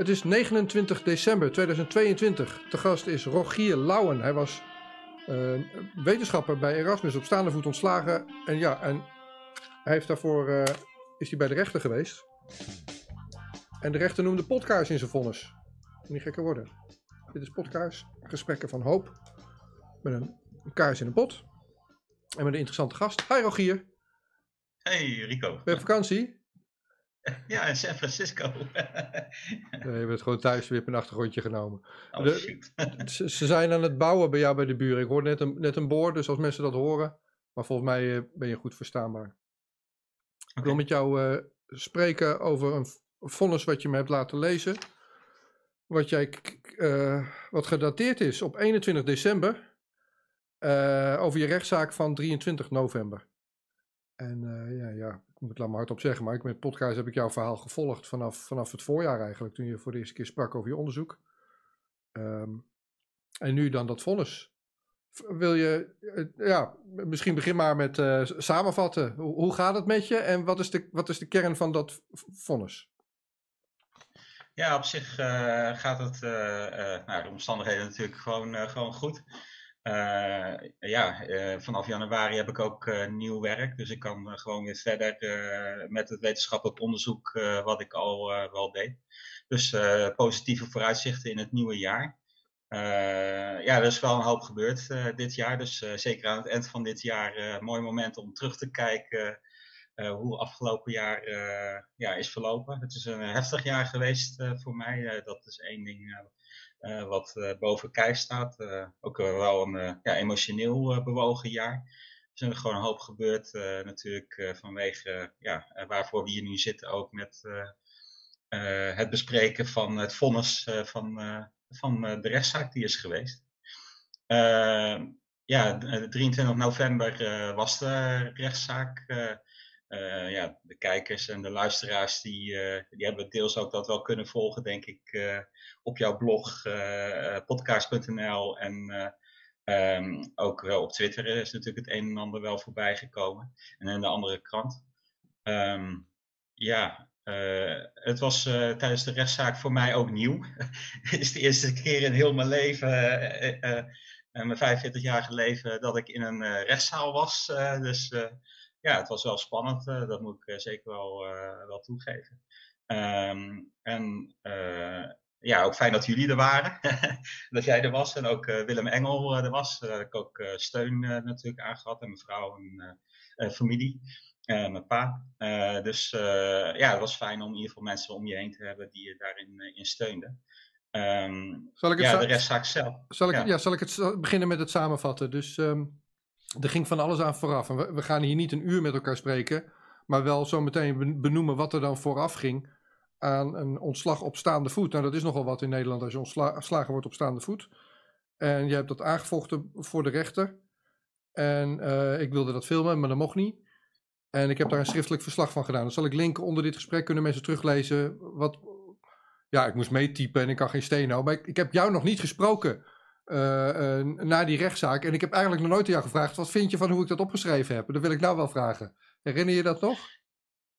Het is 29 december 2022. Te gast is Rogier Lauwen. Hij was uh, wetenschapper bij Erasmus op staande voet ontslagen. En ja, en hij heeft daarvoor uh, is hij bij de rechter geweest. En de rechter noemde podcast in zijn vonnis. Niet gekker worden. Dit is podcast, gesprekken van hoop. Met een, een kaars in een pot. En met een interessante gast. Hi Rogier. Hey Rico. Ben je op vakantie? Ja, in San Francisco. nee, je bent gewoon thuis weer een achtergrondje genomen. Oh, shoot. ze, ze, zijn aan het bouwen bij jou bij de buren. Ik hoor net een, net een boor, dus als mensen dat horen. Maar volgens mij eh, ben je goed verstaanbaar. Okay. Ik wil met jou uh, spreken over een vonnis wat je me hebt laten lezen. Wat, jij, uh, wat gedateerd is op 21 december. over je rechtszaak van 23 november. En ja, ja, ik moet het maar hardop zeggen, maar ik, met podcast heb ik jouw verhaal gevolgd vanaf, vanaf het voorjaar eigenlijk, toen je voor de eerste keer sprak over je onderzoek. Um, en nu dan dat vonnis. Wil je, uh, ja, misschien begin maar met uh, samenvatten. Hoe, gaat het met je en wat is de, wat is de kern van dat vonnis? Ja, op zich gaat het, nou, de omstandigheden natuurlijk gewoon, gewoon goed. Uh, ja, uh, vanaf januari heb ik ook uh, nieuw werk, dus ik kan gewoon weer verder met het wetenschappelijk onderzoek wat ik al wel deed. Dus positieve vooruitzichten in het nieuwe jaar. ja, er is wel een hoop gebeurd dit jaar, dus zeker aan het eind van dit jaar mooi moment om terug te kijken hoe afgelopen jaar ja, is verlopen. Het is een heftig jaar geweest voor mij, dat is één ding uh, wat uh, boven kijf staat. Uh, ook wel een ja, emotioneel bewogen jaar. Er is gewoon een hoop gebeurd natuurlijk vanwege ja, waarvoor we hier nu zitten ook met het bespreken van het vonnis van, van de rechtszaak die is geweest. ja, 23 november was de rechtszaak. Uh, ja, de kijkers en de luisteraars die, uh, die hebben deels ook dat wel kunnen volgen, denk ik, uh, op jouw blog podcast.nl en um, ook wel op Twitter is natuurlijk het een en ander wel voorbij gekomen en in de andere krant. Um, ja, het was tijdens de rechtszaak voor mij ook nieuw. Het is de eerste keer in heel mijn leven, mijn 45-jarige leven, dat ik in een rechtszaal was. dus ja, het was wel spannend. Uh, dat moet ik uh, zeker wel, uh, wel toegeven. Um, en ja, ook fijn dat jullie er waren. dat jij er was en ook Willem Engel er was. Daar heb ik ook steun natuurlijk aan gehad. En mijn vrouw en familie. mijn pa. dus ja, het was fijn om in ieder geval mensen om je heen te hebben die je daarin in steunden. Um, zal ik het ja, de rechtszaak zelf. Zal ik, ja. ja. zal ik het beginnen met het samenvatten? Dus um, er ging van alles aan vooraf. En we, gaan hier niet een uur met elkaar spreken, maar wel zo meteen benoemen wat er dan vooraf ging aan een ontslag op staande voet. Nou, dat is nogal wat in Nederland als je ontslagen wordt op staande voet. En je hebt dat aangevochten voor de rechter. En uh, ik wilde dat filmen, maar dat mocht niet. En ik heb daar een schriftelijk verslag van gedaan. Dan zal ik linken onder dit gesprek, kunnen mensen teruglezen. Wat, ja, ik moest meetypen en ik kan geen steno. Maar ik heb jou nog niet gesproken uh, uh, na die rechtszaak. En ik heb eigenlijk nog nooit aan jou gevraagd: wat vind je van hoe ik dat opgeschreven heb? Dat wil ik nou wel vragen. Herinner je dat nog?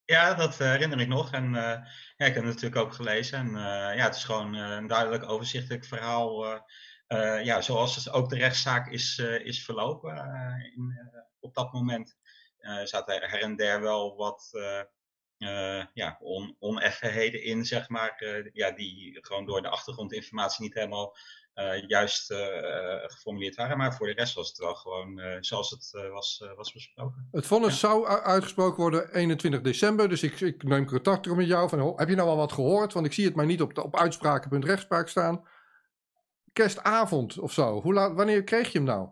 Ja, dat herinner ik nog. En ja, ik heb het natuurlijk ook gelezen. En ja, het is gewoon een duidelijk overzichtelijk verhaal. ja, zoals ook de rechtszaak is, is verlopen. In, op dat moment zaten er her en der wel wat ja, on, oneffenheden in, zeg maar. ja, die gewoon door de achtergrondinformatie niet helemaal uh, juist uh, geformuleerd waren. Maar voor de rest was het wel gewoon uh, zoals het was, was besproken. Het vonnis ja. zou uitgesproken worden 21 december. Dus ik, ik neem contact met jou. Van, heb je nou al wat gehoord? Want ik zie het maar niet op, op uitspraken.rechtspraak staan. Kerstavond of zo. Hoe laat, wanneer kreeg je hem nou?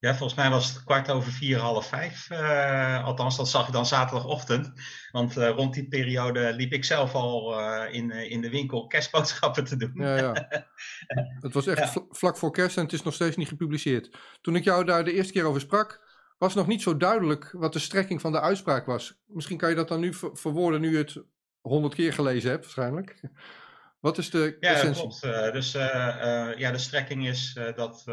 Ja, volgens mij was het kwart over vier, half vijf. Uh, althans, dat zag ik dan zaterdagochtend. Want uh, rond die periode liep ik zelf al uh, in, in de winkel kerstboodschappen te doen. Ja, ja. het was echt ja. vlak voor kerst en het is nog steeds niet gepubliceerd. Toen ik jou daar de eerste keer over sprak, was nog niet zo duidelijk wat de strekking van de uitspraak was. Misschien kan je dat dan nu ver verwoorden, nu je het honderd keer gelezen hebt, waarschijnlijk. Wat is de ja, essentie? Klopt. dus ja, de strekking is dat...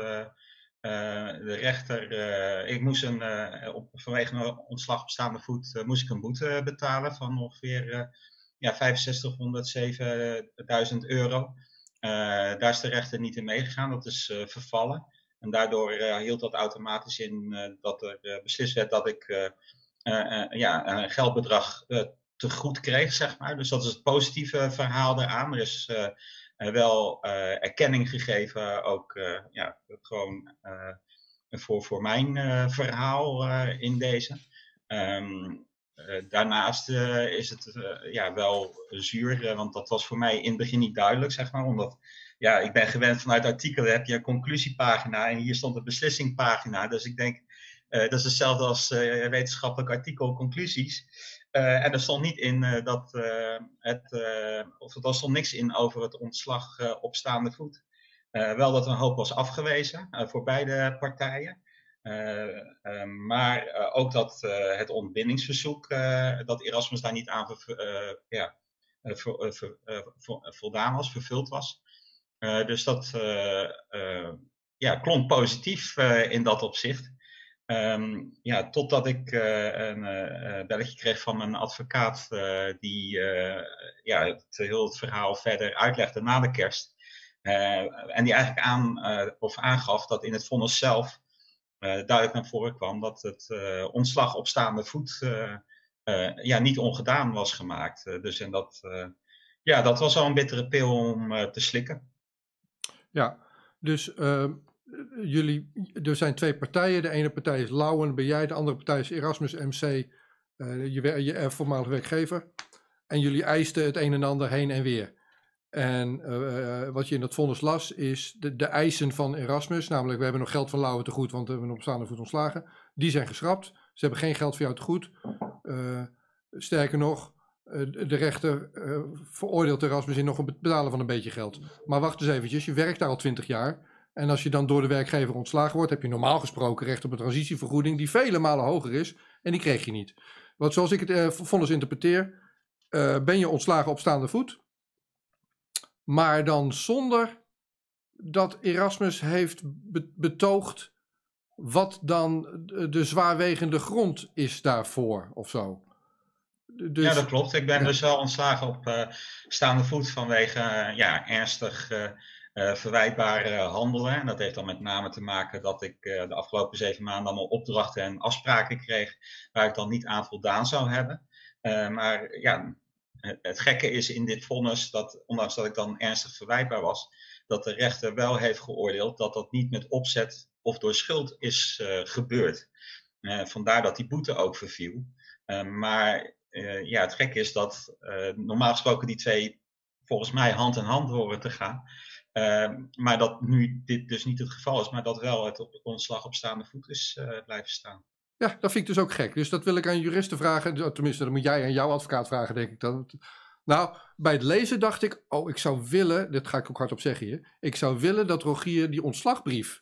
Uh, de rechter, uh, ik moest een, uh, op, vanwege een ontslag op staande voet, moest ik een boete betalen van ongeveer ja, 6500, 7000 euro. daar is de rechter niet in meegegaan, dat is vervallen. En daardoor hield dat automatisch in dat er beslist werd dat ik ja, een geldbedrag te goed kreeg, zeg maar. Dus dat is het positieve verhaal eraan. Er is wel erkenning gegeven, ook ja, gewoon voor, voor mijn verhaal in deze. Uh, daarnaast is het ja, wel zuur, want dat was voor mij in het begin niet duidelijk, zeg maar. Omdat ja, ik ben gewend vanuit artikelen heb je een conclusiepagina en hier stond een beslissingpagina. Dus ik denk, dat is hetzelfde als wetenschappelijk artikel conclusies. En er stond niet in dat het, of er stond niks in over het ontslag op staande voet. wel dat een hoop was afgewezen voor beide partijen. Eh, eh, maar eh, ook dat het ontbindingsverzoek, dat Erasmus daar niet aan ja, voldaan was, vervuld was. dus dat ja, klonk positief in dat opzicht. Um, ja, totdat ik uh, een uh, belletje kreeg van mijn advocaat, uh, die ja, het, heel het verhaal verder uitlegde na de kerst. en die eigenlijk aan, of aangaf dat in het vonnis zelf duidelijk naar voren kwam dat het ontslag op staande voet ja, niet ongedaan was gemaakt. dus en dat, ja, dat was al een bittere pil om te slikken. Ja, dus ehm, jullie, er zijn twee partijen. De ene partij is Lauwen, ben jij. De andere partij is Erasmus MC, je, je voormalige werkgever. En jullie eisten het een en ander heen en weer. En uh, wat je in dat vonnis las, is de, de, eisen van Erasmus, namelijk we hebben nog geld van Lauwe te goed, want we hebben op staande voet ontslagen, die zijn geschrapt. Ze hebben geen geld voor jou te goed. Sterker nog, de rechter veroordeelt Erasmus in nog het betalen van een beetje geld. Maar wacht eens eventjes, je werkt daar al twintig jaar. En als je dan door de werkgever ontslagen wordt, heb je normaal gesproken recht op een transitievergoeding die vele malen hoger is. En die kreeg je niet. Want zoals ik het vonnis interpreteer, ben je ontslagen op staande voet maar dan zonder dat Erasmus heeft betoogd wat dan de zwaarwegende grond is daarvoor of zo. Dus, ja, dat klopt. Ik ben dus wel ontslagen op uh, staande voet vanwege uh, ja, ernstig uh, verwijtbare handelen. En dat heeft dan met name te maken dat ik de afgelopen zeven maanden allemaal opdrachten en afspraken kreeg waar ik dan niet aan voldaan zou hebben. maar ja, het gekke is in dit vonnis dat, ondanks dat ik dan ernstig verwijtbaar was, dat de rechter wel heeft geoordeeld dat dat niet met opzet of door schuld is gebeurd. Vandaar dat die boete ook verviel. Maar ja, het gekke is dat normaal gesproken die twee volgens mij hand in hand horen te gaan. Maar dat nu dit dus niet het geval is, maar dat wel het op ontslag op staande voet is blijven staan. Ja, dat vind ik dus ook gek. Dus dat wil ik aan juristen vragen. Tenminste, dat moet jij aan jouw advocaat vragen, denk ik dan. Nou, bij het lezen dacht ik, oh, ik zou willen, dit ga ik ook hardop zeggen hier, ik zou willen dat Rogier die ontslagbrief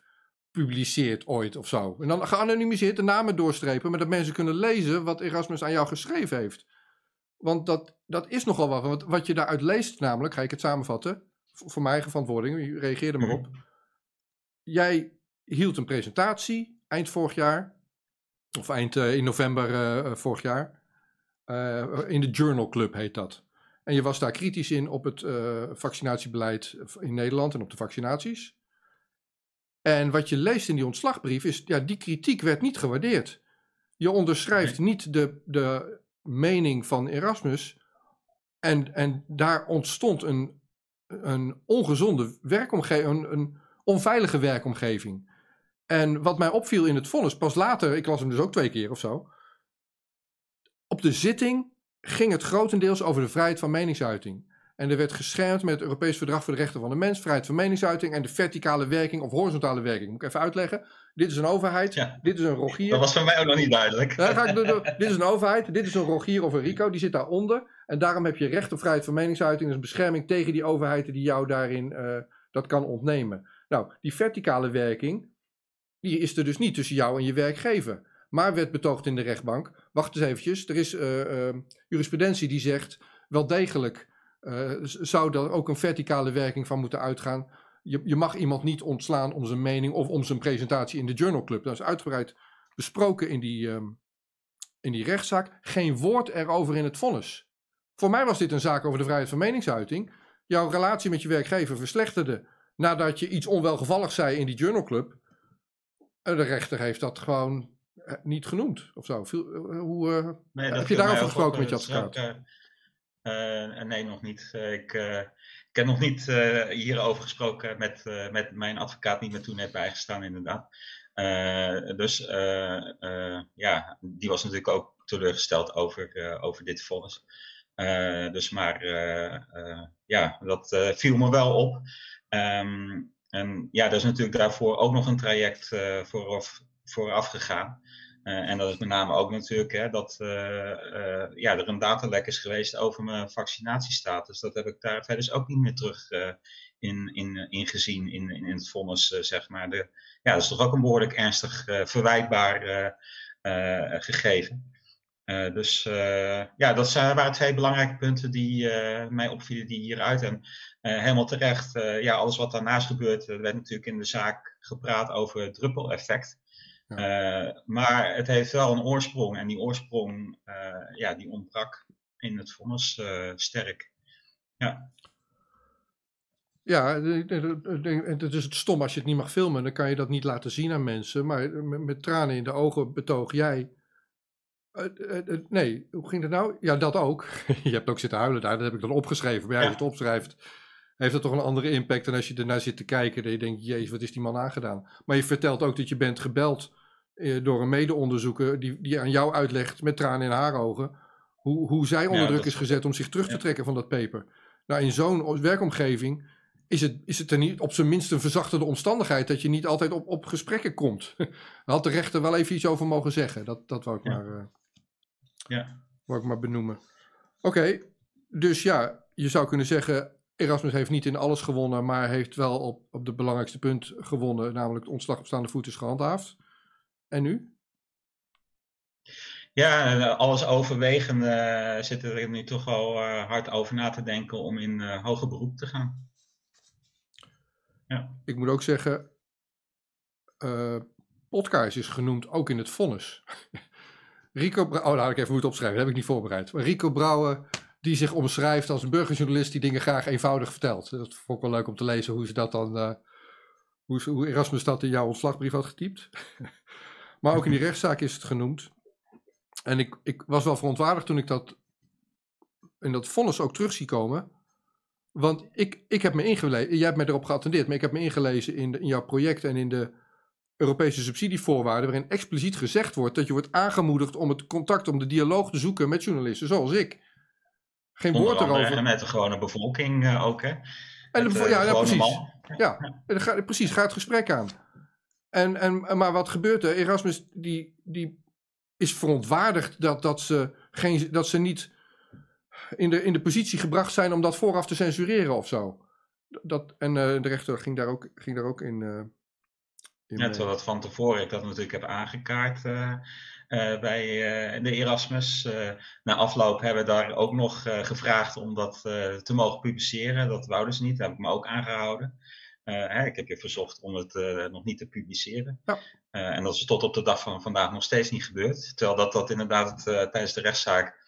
publiceert ooit of zo. En dan geanonimiseerd de namen doorstrepen, maar dat mensen kunnen lezen wat Erasmus aan jou geschreven heeft. Want dat, dat is nogal wat. Want wat je daaruit leest, namelijk, ga ik het samenvatten, voor mijn eigen verantwoording, reageer er maar op. Jij hield een presentatie eind vorig jaar of eind uh, in november uh, vorig jaar. Uh, in de Journal Club heet dat. En je was daar kritisch in op het vaccinatiebeleid in Nederland en op de vaccinaties. En wat je leest in die ontslagbrief is, ja, die kritiek werd niet gewaardeerd. Je onderschrijft niet de, de mening van Erasmus. En, en daar ontstond een, een ongezonde werkomgeving, een, een onveilige werkomgeving. En wat mij opviel in het vonnis, pas later, ik las hem dus ook twee keer of zo. Op de zitting ging het grotendeels over de vrijheid van meningsuiting. En er werd geschermd met het Europees Verdrag voor de Rechten van de Mens, vrijheid van meningsuiting en de verticale werking of horizontale werking. Moet ik even uitleggen. Dit is een overheid, dit is een Rogier. Dat was voor mij ook nog niet duidelijk. ga ik dit is een overheid, dit is een Rogier of een Rico, die zit daaronder. En daarom heb je recht op vrijheid van meningsuiting, dus bescherming tegen die overheid die jou daarin uh, dat kan ontnemen. Nou, die verticale werking, die is er dus niet tussen jou en je werkgever. Maar werd betoogd in de rechtbank. Wacht eens eventjes, er is uh, uh, jurisprudentie die zegt wel degelijk zou er ook een verticale werking van moeten uitgaan. Je, je, mag iemand niet ontslaan om zijn mening of om zijn presentatie in de Journal Club. Dat is uitgebreid besproken in die, um, in die rechtszaak. Geen woord erover in het vonnis. Voor mij was dit een zaak over de vrijheid van meningsuiting. Jouw relatie met je werkgever verslechterde nadat je iets onwelgevalligs zei in die journalclub. De rechter heeft dat gewoon niet genoemd of zo. Hoe, nee, heb je daarover gesproken met je advocaat? Nee, nog niet. ik, ik heb nog niet hierover gesproken met, met mijn advocaat, niet met toen net bijgestaan inderdaad. dus ja, die was natuurlijk ook teleurgesteld over, over dit vonnis. dus maar ja, dat viel me wel op. Ehm, en ja, er is natuurlijk daarvoor ook nog een traject vooraf gegaan. Uh, en dat is met name ook natuurlijk hè, dat uh, ja, er een datalek is geweest over mijn vaccinatiestatus. Dat heb ik daar verder ook niet meer terug in, in, in gezien in, in, het vonnis, zeg maar. De, ja, dat is toch ook een behoorlijk ernstig verwijtbaar gegeven. dus ja, dat zijn, waren twee belangrijke punten die mij opvielen die hieruit. En helemaal terecht. Ja, alles wat daarnaast gebeurt, er werd natuurlijk in de zaak gepraat over het druppeleffect. Ja. Uh, maar het heeft wel een oorsprong en die oorsprong ja, die ontbrak in het vonnis sterk. Ja. Ja, het is het stom als je het niet mag filmen, dan kan je dat niet laten zien aan mensen. Maar met, met tranen in de ogen betoog jij. nee, hoe ging het nou? Ja, dat ook. je hebt ook zitten huilen daar, dat heb ik dan opgeschreven. Maar ja, als je het opschrijft, heeft dat toch een andere impact dan als je ernaar zit te kijken. Dat je denkt, jezus, wat is die man aangedaan? Maar je vertelt ook dat je bent gebeld eh, door een mede-onderzoeker die, die aan jou uitlegt met tranen in haar ogen. Hoe, hoe zij onder druk is gezet om zich terug te trekken van dat paper. Nou, in zo'n werkomgeving is het, is het er niet op zijn minst een verzachtende omstandigheid dat je niet altijd op, op gesprekken komt. Daar had de rechter wel even iets over mogen zeggen. Dat, dat wou ik, maar, uh, ja. wou ik maar benoemen. Oké, dus ja, je zou kunnen zeggen, Erasmus heeft niet in alles gewonnen, maar heeft wel op, op de belangrijkste punt gewonnen, namelijk het ontslag op staande voet is gehandhaafd. En nu? Ja, alles overwegen uh, zitten er nu toch wel uh, hard over na te denken om in uh, hoger beroep te gaan. Ja. Ik moet ook zeggen, podcast is genoemd ook in het vonnis. Rico, oh, daar had ik even moeten opschrijven, dat heb ik niet voorbereid. Maar Rico Brouwer die zich omschrijft als een burgerjournalist die dingen graag eenvoudig vertelt. Dat vond ik wel leuk om te lezen hoe ze dat dan, uh, hoe, hoe, Erasmus dat in jouw ontslagbrief had getypt. maar ook in die rechtszaak is het genoemd. En ik, ik was wel verontwaardigd toen ik dat in dat vonnis ook terug zie komen. Want ik, ik heb me ingelezen, jij hebt mij erop geattendeerd, maar ik heb me ingelezen in, de, in jouw project en in de Europese subsidievoorwaarden, waarin expliciet gezegd wordt dat je wordt aangemoedigd om het contact, om de dialoog te zoeken met journalisten zoals ik. Geen woord erover. Met de gewone bevolking uh, ook, hè? En de, ja, ja, precies. Ja, ja precies. Ga het gesprek aan. En, en, maar wat gebeurt er? Erasmus die, die is verontwaardigd dat, dat, ze geen, dat ze niet in de, in de positie gebracht zijn om dat vooraf te censureren of zo. Dat, en uh, de rechter ging daar ook, ging daar ook in. Uh, in ja, terwijl dat van tevoren ik dat natuurlijk heb aangekaart. Uh, bij uh, de Erasmus. Uh, na afloop hebben we daar ook nog gevraagd om dat te mogen publiceren. Dat wouden ze niet, daar heb ik me ook aangehouden. Hè, ik heb je verzocht om het nog niet te publiceren. Ja. en dat is tot op de dag van vandaag nog steeds niet gebeurd. Terwijl dat, dat inderdaad tijdens de rechtszaak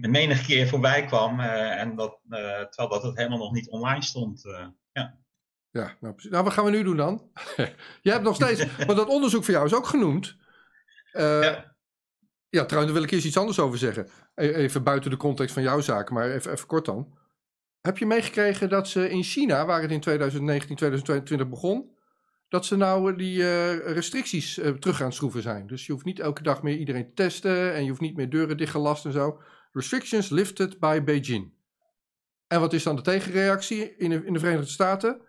menig keer voorbij kwam. en dat, terwijl dat het helemaal nog niet online stond. ja. Ja, nou, nou, wat gaan we nu doen dan? Jij hebt nog steeds, want dat onderzoek voor jou is ook genoemd. Uh, ja. ja, trouwens, daar wil ik eerst iets anders over zeggen. E-, even buiten de context van jouw zaak, maar even, even kort dan. Heb je meegekregen dat ze in China, waar het in 2019, 2022 begon, dat ze nou die uh, restricties uh, terug gaan schroeven zijn? Dus je hoeft niet elke dag meer iedereen te testen en je hoeft niet meer deuren dichtgelast en zo. Restrictions lifted by Beijing. En wat is dan de tegenreactie in de, in de Verenigde Staten?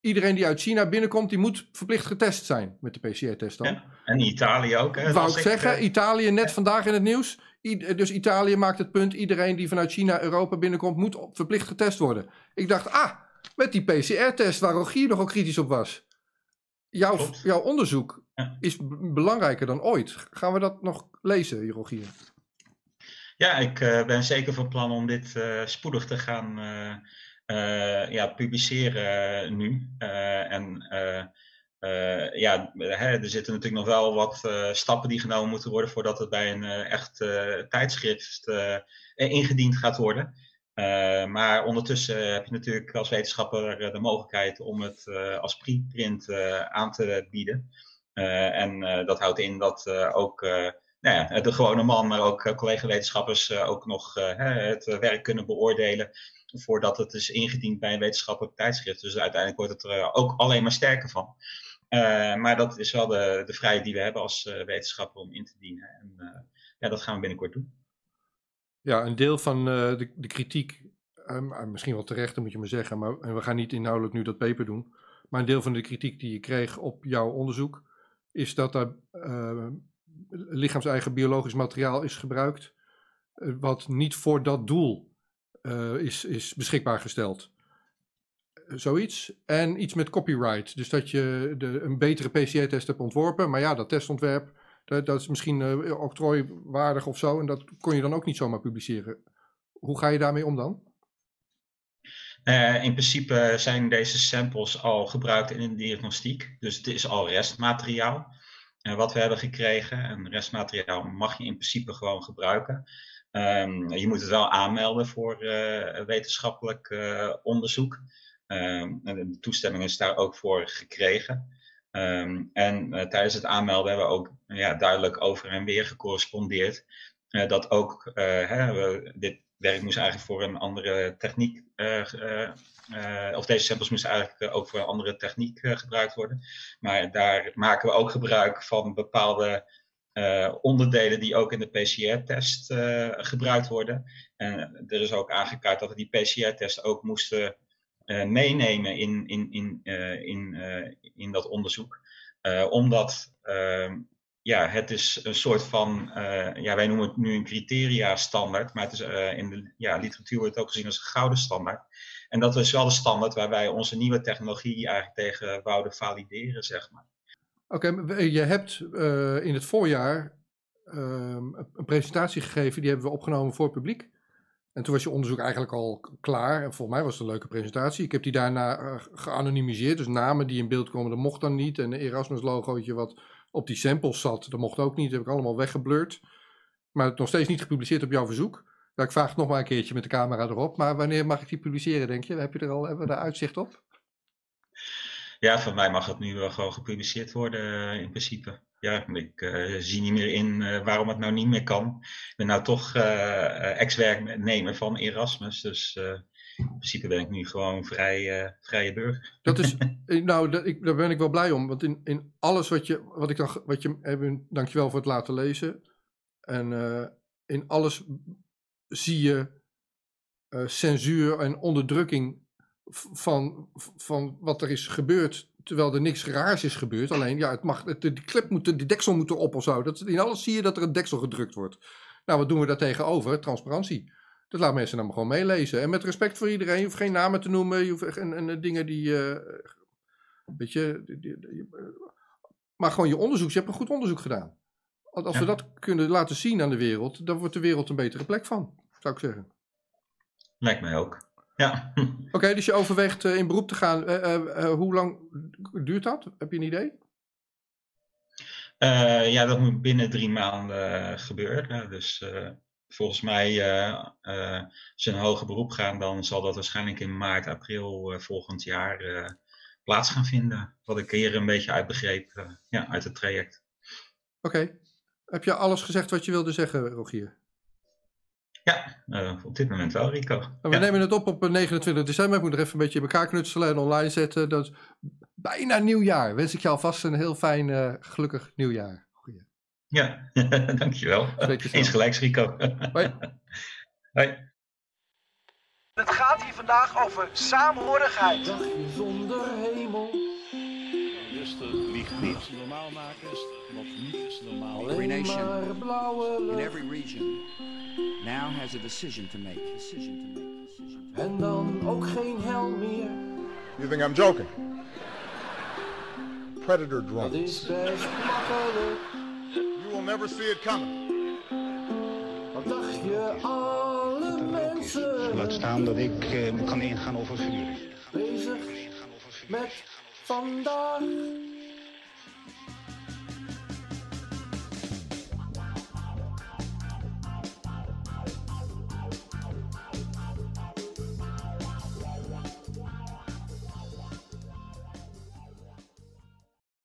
Iedereen die uit China binnenkomt, die moet verplicht getest zijn met de PCR-test dan. Ja, en Italië ook. Hè, Wou ik zeggen, eh, Italië net vandaag in het nieuws. dus Italië maakt het punt, iedereen die vanuit China Europa binnenkomt, moet verplicht getest worden. Ik dacht, ah, met die PCR-test waar Rogier nog ook kritisch op was. Jouw, jouw onderzoek is belangrijker dan ooit. Gaan we dat nog lezen, Rogier? Ja, ik uh, ben zeker van plan om dit uh, spoedig te gaan ja, publiceren nu. Uh, en uh, ja, hè, er zitten natuurlijk nog wel wat stappen die genomen moeten worden voordat het bij een echt tijdschrift ingediend gaat worden. maar ondertussen heb je natuurlijk als wetenschapper de mogelijkheid om het als preprint aan te bieden. en dat houdt in dat ook nou ja, de gewone man, maar ook eh, collega-wetenschappers uh, ook nog uh, het werk kunnen beoordelen voordat het is ingediend bij een wetenschappelijk tijdschrift. Dus uiteindelijk wordt het er ook alleen maar sterker van. maar dat is wel de, de vrijheid die we hebben als wetenschapper om in te dienen. En ja, dat gaan we binnenkort doen. Ja, een deel van de, de, kritiek, misschien wel terecht, moet je maar zeggen, maar we gaan niet inhoudelijk nu dat paper doen. Maar een deel van de kritiek die je kreeg op jouw onderzoek, is dat er lichaams-eigen biologisch materiaal is gebruikt, uh, wat niet voor dat doel uh, is, is beschikbaar gesteld. Uh, zoiets. En iets met copyright. Dus dat je de, een betere PCR-test hebt ontworpen. Maar ja, dat testontwerp, dat, dat is misschien octrooiwaardig of zo. En dat kon je dan ook niet zomaar publiceren. Hoe ga je daarmee om dan? in principe zijn deze samples al gebruikt in de diagnostiek. Dus het is al restmateriaal wat we hebben gekregen. En restmateriaal mag je in principe gewoon gebruiken. Um, je moet het wel aanmelden voor uh, wetenschappelijk uh, onderzoek. En de toestemming is daar ook voor gekregen. Um, en uh, tijdens het aanmelden hebben we ook ja, duidelijk over en weer gecorrespondeerd. dat ook hè, we, dit werk moest eigenlijk voor een andere techniek uh, of deze samples moesten eigenlijk eh, ook voor een andere techniek gebruikt worden. Maar daar maken we ook gebruik van bepaalde onderdelen die ook in de PCR-test gebruikt worden. En er is ook aangekaart dat we die PCR-test ook moesten meenemen in, in, in, in, in dat onderzoek. omdat ehm, ja, het is een soort van, ja, wij noemen het nu een criteria-standaard, maar het is, in de ja, literatuur wordt het ook gezien als een gouden standaard. En dat is wel de standaard waar wij onze nieuwe technologie eigenlijk tegen wouden valideren, zeg maar. Oké, je hebt uh, in het voorjaar uh, een presentatie gegeven, die hebben we opgenomen voor publiek. En toen was je onderzoek eigenlijk al klaar. En volgens mij was het een leuke presentatie. Ik heb die daarna geanonimiseerd. Dus namen die in beeld komen, dat mocht dan niet. En een Erasmus-logootje wat op die samples zat, dat mocht ook niet. Dat heb ik allemaal weggeblurred. Maar nog steeds niet gepubliceerd op jouw verzoek. Nou, ik vraag het nog maar een keertje met de camera erop. Maar wanneer mag ik die publiceren, denk je? Heb je er al hebben we daar uitzicht op? Ja, van mij mag het nu wel gewoon gepubliceerd worden eh, in principe. Ja, ik uh, zie niet meer in uh, waarom het nou niet meer kan. Ik ben nou toch uh, ex-werknemer van Erasmus, dus in principe ben ik nu gewoon vrij, vrije burger. Dat is, nou, dat, ik, daar ben ik wel blij om, want in, in alles wat je, wat ik dan, wat je, even, dankjewel voor het laten lezen. En in alles zie je uh, censuur en onderdrukking van, van wat er is gebeurd. Terwijl er niks raars is gebeurd. Alleen, ja, het mag, het, klep moet, die deksel moet erop of zo. Dat, in alles zie je dat er een deksel gedrukt wordt. Nou, wat doen we daar tegenover? Transparantie. Dat laat mensen dan maar gewoon meelezen. En met respect voor iedereen. Je hoeft geen namen te noemen. Je hoeft en, en dingen die. Uh, weet je. Die, die, die, maar gewoon je onderzoek. Je hebt een goed onderzoek gedaan. Als we dat kunnen laten zien aan de wereld, dan wordt de wereld een betere plek van, zou ik zeggen. Lijkt mij ook. Ja. Oké, dus je overweegt in beroep te gaan. Uh, uh, hoe lang duurt dat? Heb je een idee? ja, dat moet binnen drie maanden gebeuren. Dus volgens mij, als je een hoger beroep gaan, dan zal dat waarschijnlijk in maart, april volgend jaar plaats gaan vinden. Wat ik hier een beetje uitbegreep ja, uit het traject. Oké. Heb je alles gezegd wat je wilde zeggen, Rogier? Ja, uh, op dit moment wel, Rico. Nou, we ja. nemen het op op 29 december. Ik moet nog even een beetje in elkaar knutselen en online zetten. Dat is bijna nieuwjaar. Wens ik je alvast een heel fijn, uh, gelukkig nieuwjaar. Ja, dankjewel. Eens gelijks, Rico. Hoi. Hoi. Het gaat hier vandaag over saamhorigheid. Dagje zonder hemel. Rusten liegt niet. Normaal maken is wat niet is normaal. Every nation in every region now has a decision to make. Decision to make. Decision to make. En dan ook geen hel meer. You think I'm joking? Predator Dat drones. is best makkelijk. Will never see it coming. Wat dacht je alle mensen Laat staan dat ik eh, kan ingaan over vuur. bezig met vandaag?